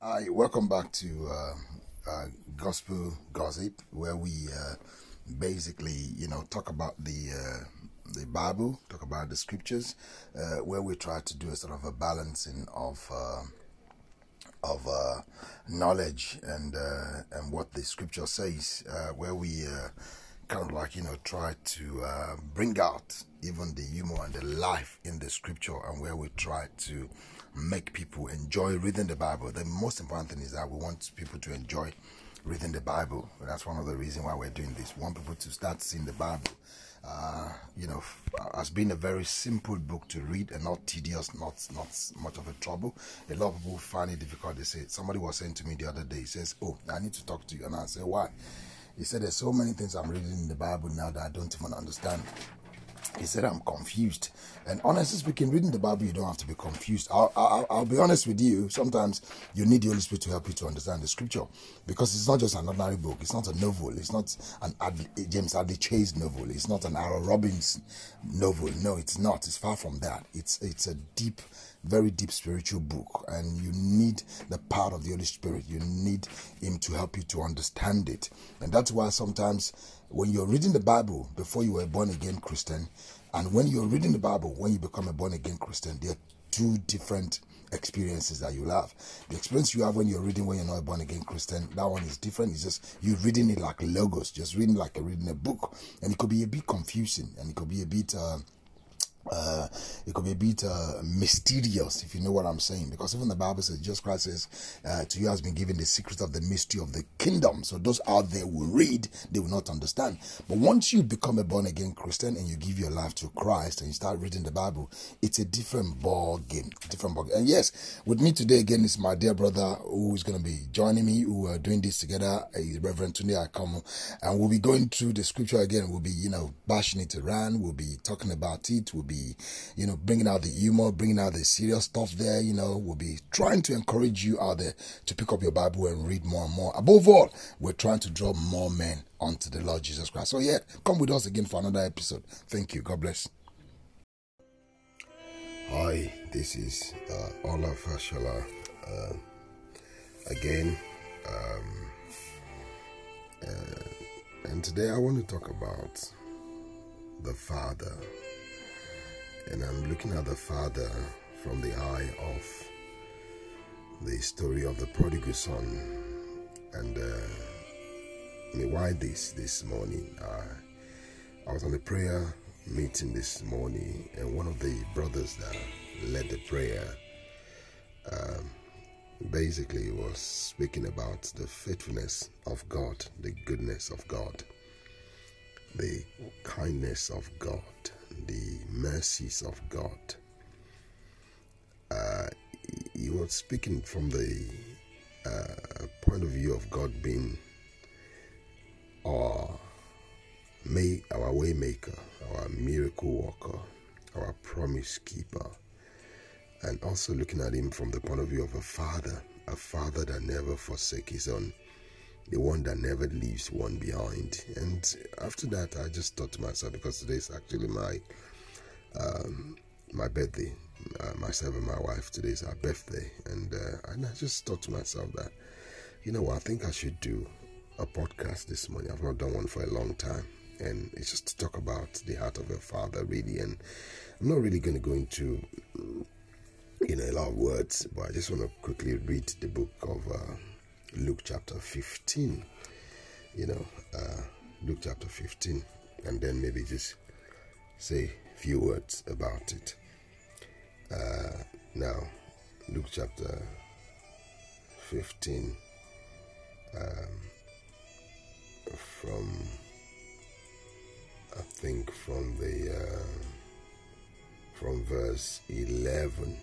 Hi, welcome back to uh, uh, Gospel Gossip, where we uh, basically, you know, talk about the uh, the Bible, talk about the scriptures, uh, where we try to do a sort of a balancing of uh, of knowledge and and what the scripture says, where we kind of like you know try to bring out even the humor and the life in the scripture, and where we try to make people enjoy reading the Bible. The most important thing is that we want people to enjoy reading the Bible. That's one of the reasons why we're doing this. We want people to start seeing the Bible. Uh, you know, has been a very simple book to read and not tedious, not not much of a trouble. A lot of people find it difficult. They say somebody was saying to me the other day. He says, "Oh, I need to talk to you," and I say, "Why?" He said, "There's so many things I'm reading in the Bible now that I don't even understand." He said, I'm confused. And honestly speaking, reading the Bible, you don't have to be confused. I'll, I'll, I'll, be honest with you. Sometimes you need the Holy Spirit to help you to understand the scripture because it's not just an ordinary book. It's not a novel. It's not an Ad, James Hadley Chase novel. It's not an Harold Robbins novel. No, it's not. It's far from that. It's, it's a deep, very deep spiritual book. And you need the power of the Holy Spirit. You need Him to help you to understand it. And that's why sometimes when you're reading the Bible before you were born again Christian, and when you're reading the Bible when you become a born again Christian, there are two different experiences that you'll have. The experience you have when you're reading when you're not a born again Christian, that one is different. It's just you reading it like logos, just reading like a, reading a book, and it could be a bit confusing, and it could be a bit. Uh, uh, it could be a bit uh, mysterious, if you know what I'm saying, because even the Bible says, Jesus Christ says, uh, to you has been given the secret of the mystery of the kingdom. So those out there will read, they will not understand. But once you become a born again Christian and you give your life to Christ and you start reading the Bible, it's a different ball game. Different ball game. And yes, with me today again is my dear brother who is going to be joining me, who are doing this together, a Reverend Tunde Akamu, and we'll be going through the scripture again. We'll be, you know, bashing it around. We'll be talking about it. We'll be you know, bringing out the humor, bringing out the serious stuff there. You know, we'll be trying to encourage you out there to pick up your Bible and read more and more. Above all, we're trying to draw more men onto the Lord Jesus Christ. So, yeah, come with us again for another episode. Thank you. God bless. Hi, this is uh, Ola Fashola. Uh, again, um, uh, and today I want to talk about the Father and I'm looking at the father from the eye of the story of the prodigal son. And uh, why this this morning? Uh, I was on a prayer meeting this morning, and one of the brothers that led the prayer um, basically was speaking about the faithfulness of God, the goodness of God, the kindness of God the mercies of God. Uh, he was speaking from the uh, point of view of God being our may our waymaker, our miracle worker, our promise keeper, and also looking at him from the point of view of a father, a father that never forsake his own the one that never leaves one behind. And after that, I just thought to myself, because today is actually my um, my birthday, uh, myself and my wife, today is our birthday, and uh, and I just thought to myself that, you know what, I think I should do a podcast this morning. I've not done one for a long time, and it's just to talk about the heart of a father, really. And I'm not really going to go into you know a lot of words, but I just want to quickly read the book of. Uh, Luke chapter 15. You know, uh, Luke chapter 15, and then maybe just say a few words about it. Uh, now, Luke chapter 15, um, from I think from the uh, from verse 11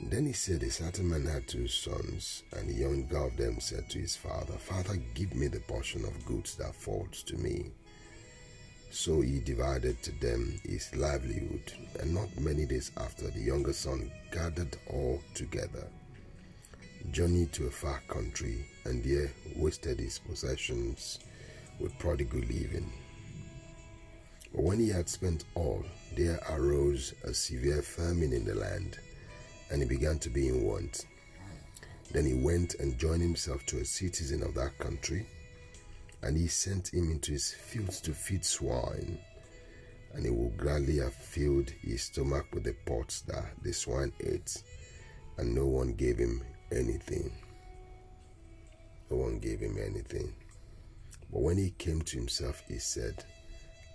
then he said, A certain man had two sons, and the younger of them said to his father, Father, give me the portion of goods that falls to me. So he divided to them his livelihood, and not many days after, the younger son gathered all together, journeyed to a far country, and there wasted his possessions with prodigal living. But when he had spent all, there arose a severe famine in the land and he began to be in want. Then he went and joined himself to a citizen of that country, and he sent him into his fields to feed swine. And he would gladly have filled his stomach with the pots that the swine ate, and no one gave him anything. No one gave him anything. But when he came to himself, he said,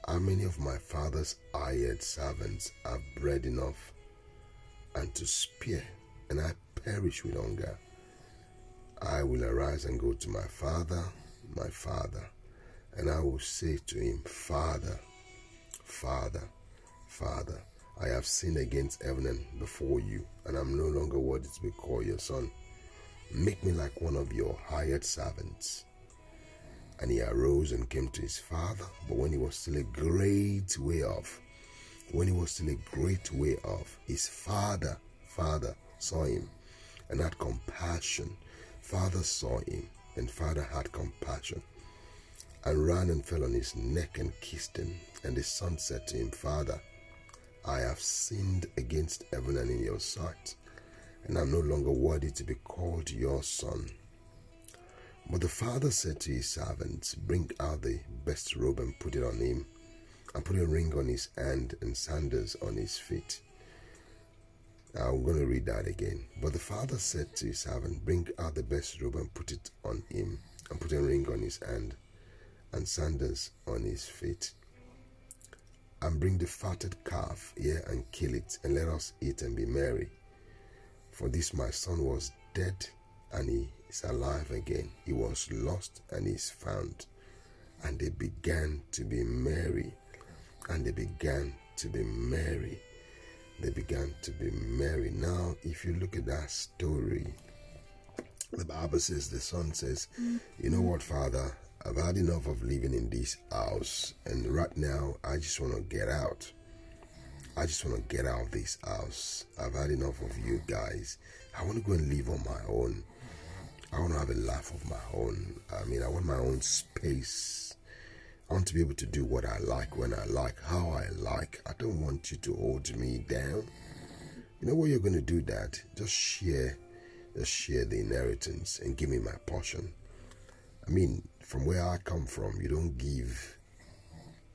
How many of my father's hired servants have bread enough and to spare, and I perish with hunger? I will arise and go to my father, my father, and I will say to him, Father, Father, Father, I have sinned against heaven and before you, and I'm no longer worthy to be called your son. Make me like one of your hired servants. And he arose and came to his father, but when he was still a great way off, when he was still a great way off, his father, father saw him and had compassion. Father saw him, and father had compassion, and ran and fell on his neck and kissed him. And the son said to him, Father, I have sinned against heaven and in your sight, and I'm no longer worthy to be called your son. But the father said to his servants, Bring out the best robe and put it on him, and put a ring on his hand and sandals on his feet. I'm going to read that again. But the father said to his servant, Bring out the best robe and put it on him, and put a ring on his hand and sandals on his feet. And bring the fatted calf here and kill it, and let us eat and be merry. For this my son was dead, and he is alive again. He was lost, and he is found. And they began to be merry, and they began to be merry. They began to be merry. Now, if you look at that story, the Bible says, the son says, You know what, Father? I've had enough of living in this house, and right now I just want to get out. I just want to get out of this house. I've had enough of you guys. I want to go and live on my own. I want to have a life of my own. I mean, I want my own space. I want to be able to do what I like when I like, how I like. I don't want you to hold me down. You know what you're going to do that? Just share, just share the inheritance and give me my portion. I mean, from where I come from, you don't give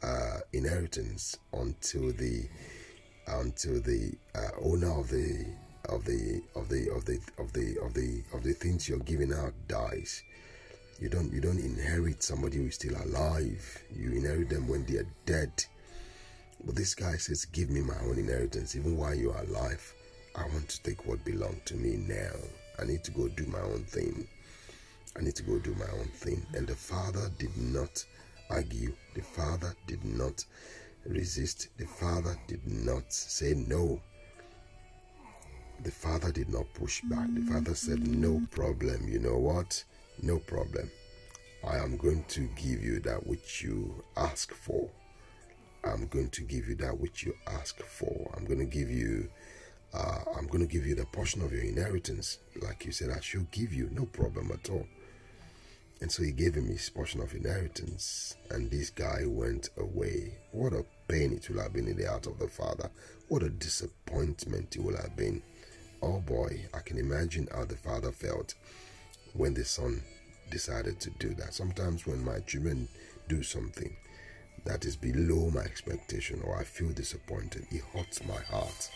uh, inheritance until the until the uh, owner of the of the of the of the of the of the of the things you're giving out dies. You don't you don't inherit somebody who is still alive. You inherit them when they are dead. But this guy says, "Give me my own inheritance, even while you are alive. I want to take what belongs to me now. I need to go do my own thing." I need to go do my own thing. And the father did not argue. The father did not resist. The father did not say no. The father did not push back. The father said, No problem. You know what? No problem. I am going to give you that which you ask for. I'm going to give you that which you ask for. I'm going to give you uh, I'm going to give you the portion of your inheritance. Like you said, I should give you, no problem at all. And so he gave him his portion of inheritance, and this guy went away. What a pain it will have been in the heart of the father. What a disappointment it will have been. Oh boy, I can imagine how the father felt when the son decided to do that. Sometimes when my children do something that is below my expectation or I feel disappointed, it hurts my heart.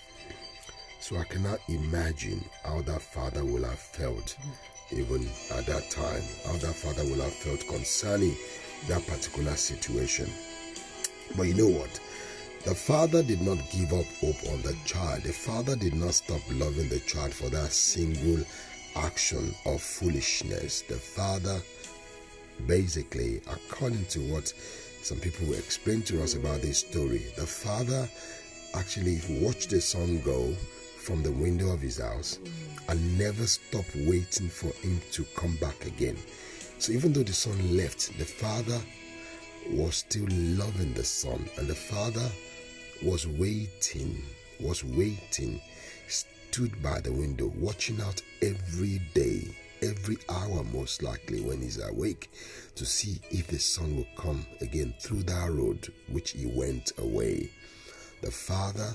So I cannot imagine how that father will have felt even at that time, how that father will have felt concerning that particular situation. But you know what? The father did not give up hope on the child. The father did not stop loving the child for that single action of foolishness. The father, basically, according to what some people will explain to us about this story, the father actually watched the son go from the window of his house and never stopped waiting for him to come back again. So even though the son left, the father was still loving the son, and the father was waiting, was waiting, stood by the window, watching out every day, every hour, most likely when he's awake, to see if the son will come again through that road which he went away. The father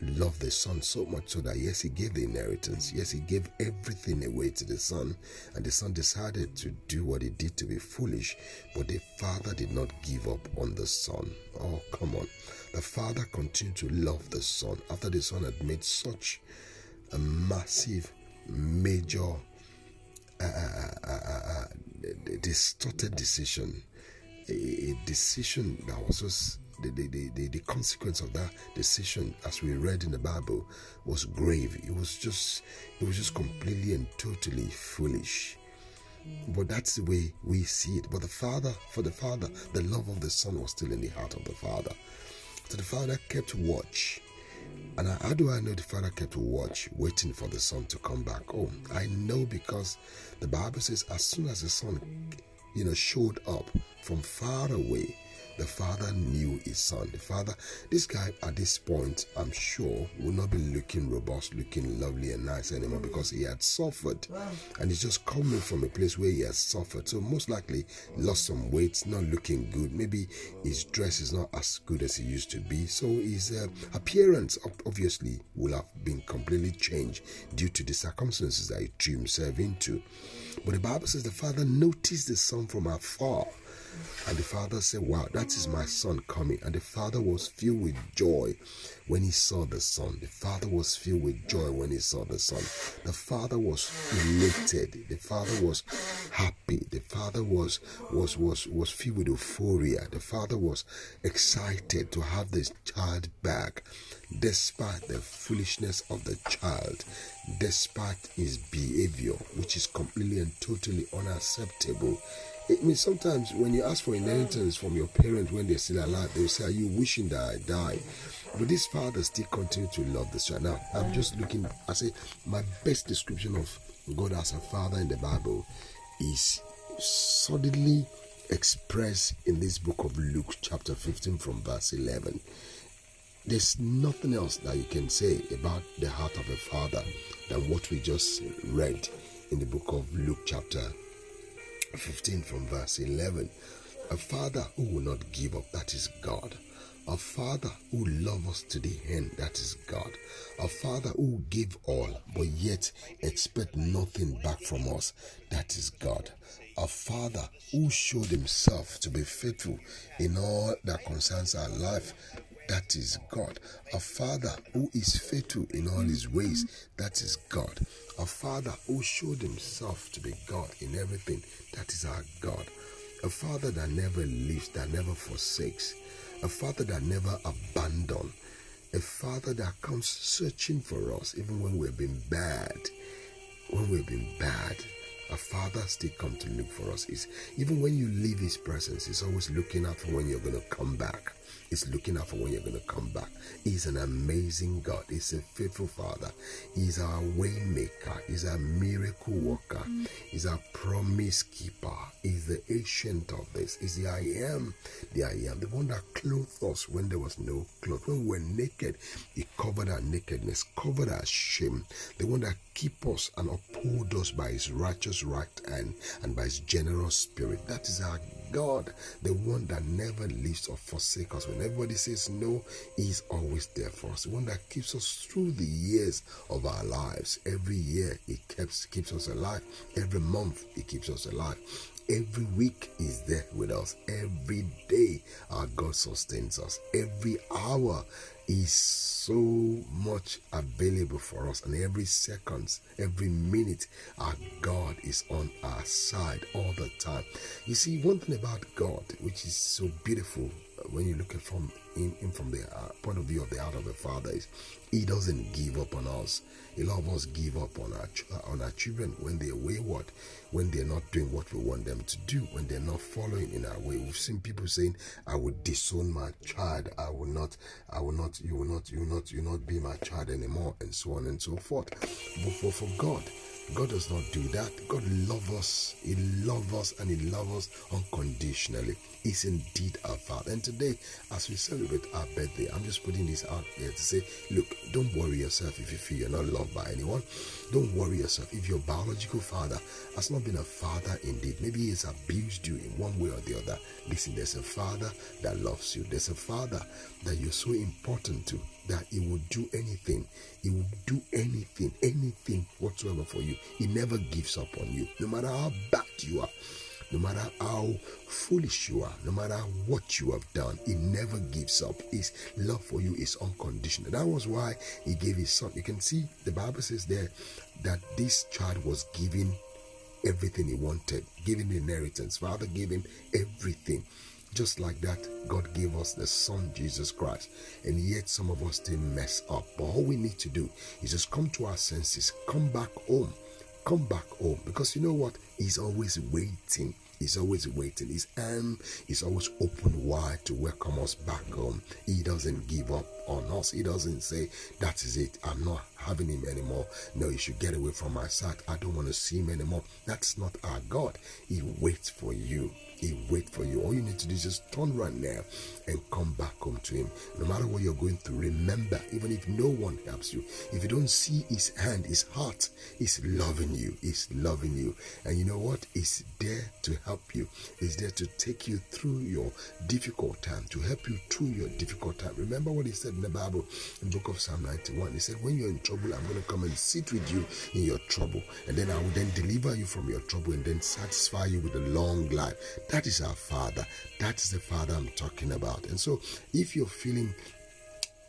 loved the son so much so that yes, he gave the inheritance. Yes, he gave everything away to the son, and the son decided to do what he did to be foolish. But the father did not give up on the son. Oh, come on. The father continued to love the son after the son had made such a massive, major, uh, uh, uh, uh distorted decision. A, a decision that was just the, the, the, the, consequence of that decision, as we read in the Bible, was grave. It was just it was just completely and totally foolish. But that's the way we see it. But the father, for the father, the love of the son was still in the heart of the father. So the father kept watch. And how do I know the father kept watch, waiting for the son to come back home? I know because the Bible says as soon as the son, you know, showed up from far away, the father knew his son. The father, this guy at this point, I'm sure, will not be looking robust, looking lovely and nice anymore because he had suffered. And he's just coming from a place where he has suffered. So, most likely, lost some weight, not looking good. Maybe his dress is not as good as he used to be. So, his uh, appearance obviously will have been completely changed due to the circumstances that he threw himself into. But the Bible says the father noticed the son from afar and the father said, Wow, that is my son coming. And the father was filled with joy when he saw the son. The father was filled with joy when he saw the son. The father was elated. The father was happy. The father was was was was filled with euphoria. The father was excited to have this child back, despite the foolishness of the child, despite his behavior, which is completely and totally unacceptable I mean, sometimes when you ask for inheritance from your parents when they're still alive, they'll say, Are you wishing that I die? But this father still continue to love this child. Now, I'm mm. just looking, I say, my best description of God as a father in the Bible is suddenly expressed in this book of Luke, chapter 15, from verse 11. There's nothing else that you can say about the heart of a father than what we just read in the book of Luke, chapter 15 from verse 11. A father who will not give up, that is God. A father who loves us to the end, that is God. A father who give all, but yet expect nothing back from us, that is God. A father who showed himself to be faithful in all that concerns our life, that is God. A father who is faithful in all his ways, that is God. A father who showed himself to be God in everything, that is our God. A father that never leaves, that never forsakes. A father that never abandons. A father that comes searching for us even when we've been bad. When we've been bad. A father still come to look for us. Is even when you leave his presence, he's always looking out for when you're gonna come back is looking out for when you're going to come back. He's an amazing God. He's a faithful Father. He's our way maker. He's a miracle worker. He's a promise keeper. He's the ancient of this. He's the I am, the I am, the one that clothed us when there was no cloth. When we were naked, He covered our nakedness, covered our shame. The one that keep us and uphold us by His righteous right hand and by His generous spirit. That is our God, the one that never leaves or forsakes us. When everybody says no, He's always there for us. The one that keeps us through the years of our lives. Every year He keeps keeps us alive. Every month He keeps us alive. Every week is there with us. Every day our God sustains us. Every hour is so much available for us and every second every minute our god is on our side all the time. You see one thing about god which is so beautiful when you look at from in, in from the uh, point of view of the heart of the Father is He doesn't give up on us. A lot of us give up on our uh, on our children when they're wayward, when they're not doing what we want them to do, when they're not following in our way. We've seen people saying, "I will disown my child. I will not. I will not. You will not. You will not. You will not be my child anymore," and so on and so forth. But for for God God does not do that. God loves us. He loves us and He loves us unconditionally. He's indeed our Father. And today, as we celebrate our birthday, I'm just putting this out here to say, look, don't worry yourself if you feel you're not loved by anyone. Don't worry yourself if your biological father has not been a father indeed. Maybe he's abused you in one way or the other. Listen, there's a father that loves you. There's a father that you're so important to that He will do anything. He will do anything, anything whatsoever for you. He never gives up on you, no matter how bad you are. No matter how foolish you are, no matter what you have done, he never gives up. His love for you is unconditional. That was why he gave his son. You can see the Bible says there that this child was given everything he wanted, given the inheritance. Father gave him everything. Just like that, God gave us the Son, Jesus Christ. And yet, some of us still mess up. But all we need to do is just come to our senses, come back home come back home because you know what? He's always waiting. He's always waiting. His arm is always open wide to welcome us back home. He doesn't give up on us. He doesn't say, That is it. I'm not having him anymore. No, you should get away from my sight. I don't want to see him anymore. That's not our God. He waits for you. He wait for you. All you need to do is just turn right now and come back home to Him. No matter what you're going through, remember, even if no one helps you, if you don't see His hand, His heart is loving you. He's loving you. And you know what? There to help you. He's there to take you through your difficult time, to help you through your difficult time. Remember what He said in the Bible, in the book of Psalm 91. He said, When you're in trouble, I'm going to come and sit with you in your trouble. And then I will then deliver you from your trouble and then satisfy you with a long life. That is our Father. That is the Father I'm talking about. And so, if you're feeling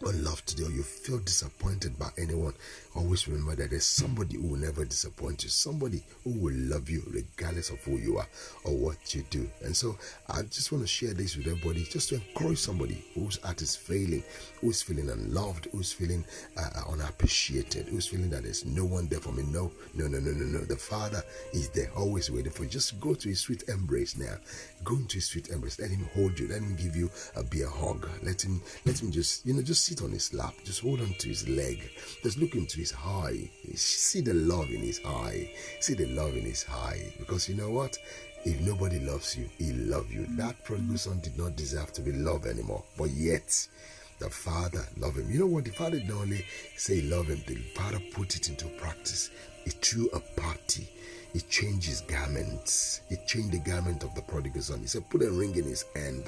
unloved today or you feel disappointed by anyone, always remember that there's somebody who will never disappoint you, somebody who will love you regardless of who you are or what you do. And so I just want to share this with everybody just to encourage somebody whose heart is failing, who's feeling unloved, who's feeling uh, uh, unappreciated, who's feeling that there's no one there for me. No, no, no, no, no, no. The Father is there, always waiting for you. Just go to his sweet embrace now. Go into his sweet embrace. Let him hold you. Let him give you a beer hug. Let him, let him just, you know, just sit on his lap. Just hold on to his leg. Just look into his eye. See the love in his eye. See the love in his eye. Because you know what? If nobody loves you, he love you. That prodigal son did not deserve to be loved anymore. But yet, the father loved him. You know what? The father didn't only say love him, the father put it into practice. He threw a party he changed his garments. He changed the garment of the prodigal son. He said, Put a ring in his hand,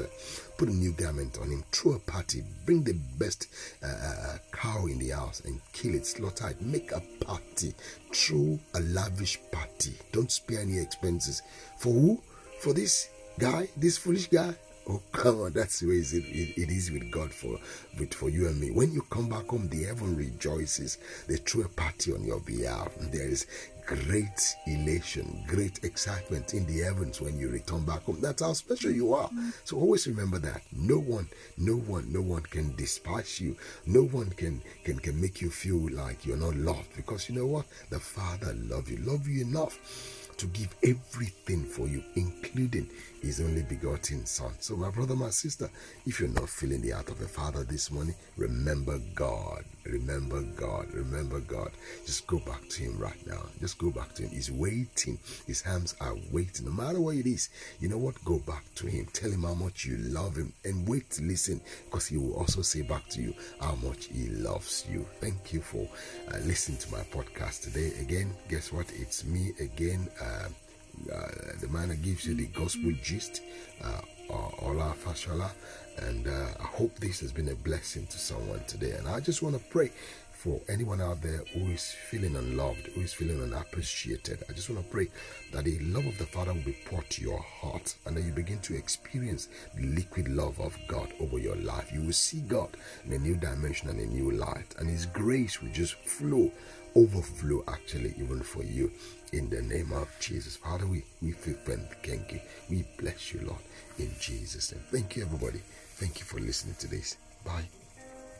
put a new garment on him, throw a party, bring the best uh, uh, cow in the house and kill it, slaughter it, make a party, throw a lavish party. Don't spare any expenses. For who? For this guy, this foolish guy? Oh come on, that's the way it, it, it is with God for with for you and me. When you come back home, the heaven rejoices. They throw a party on your behalf. There is great elation, great excitement in the heavens when you return back home. That's how special you are. Mm. So always remember that. No one, no one, no one can despise you. No one can can can make you feel like you're not loved because you know what? The Father love you, love you enough to give everything for you, including his only begotten Son. So, my brother, my sister, if you're not feeling the heart of the Father this morning, remember God. Remember God. Remember God. Just go back to Him right now. Just go back to Him. He's waiting. His hands are waiting. No matter what it is, you know what? Go back to Him. Tell Him how much you love Him and wait to listen because He will also say back to you how much He loves you. Thank you for uh, listening to my podcast today. Again, guess what? It's me again. Uh, the man that gives you the gospel gist, uh, Ola Fashola. And uh, I hope this has been a blessing to someone today. And I just want to pray for anyone out there who is feeling unloved, who is feeling unappreciated. I just want to pray that the love of the Father will be poured to your heart and that you begin to experience the liquid love of God over your life. You will see God in a new dimension and a new light, and His grace will just flow, overflow actually, even for you. In the name of Jesus. Father, we, we thank you. We bless you, Lord, in Jesus' name. Thank you, everybody. Thank you for listening to this. Bye.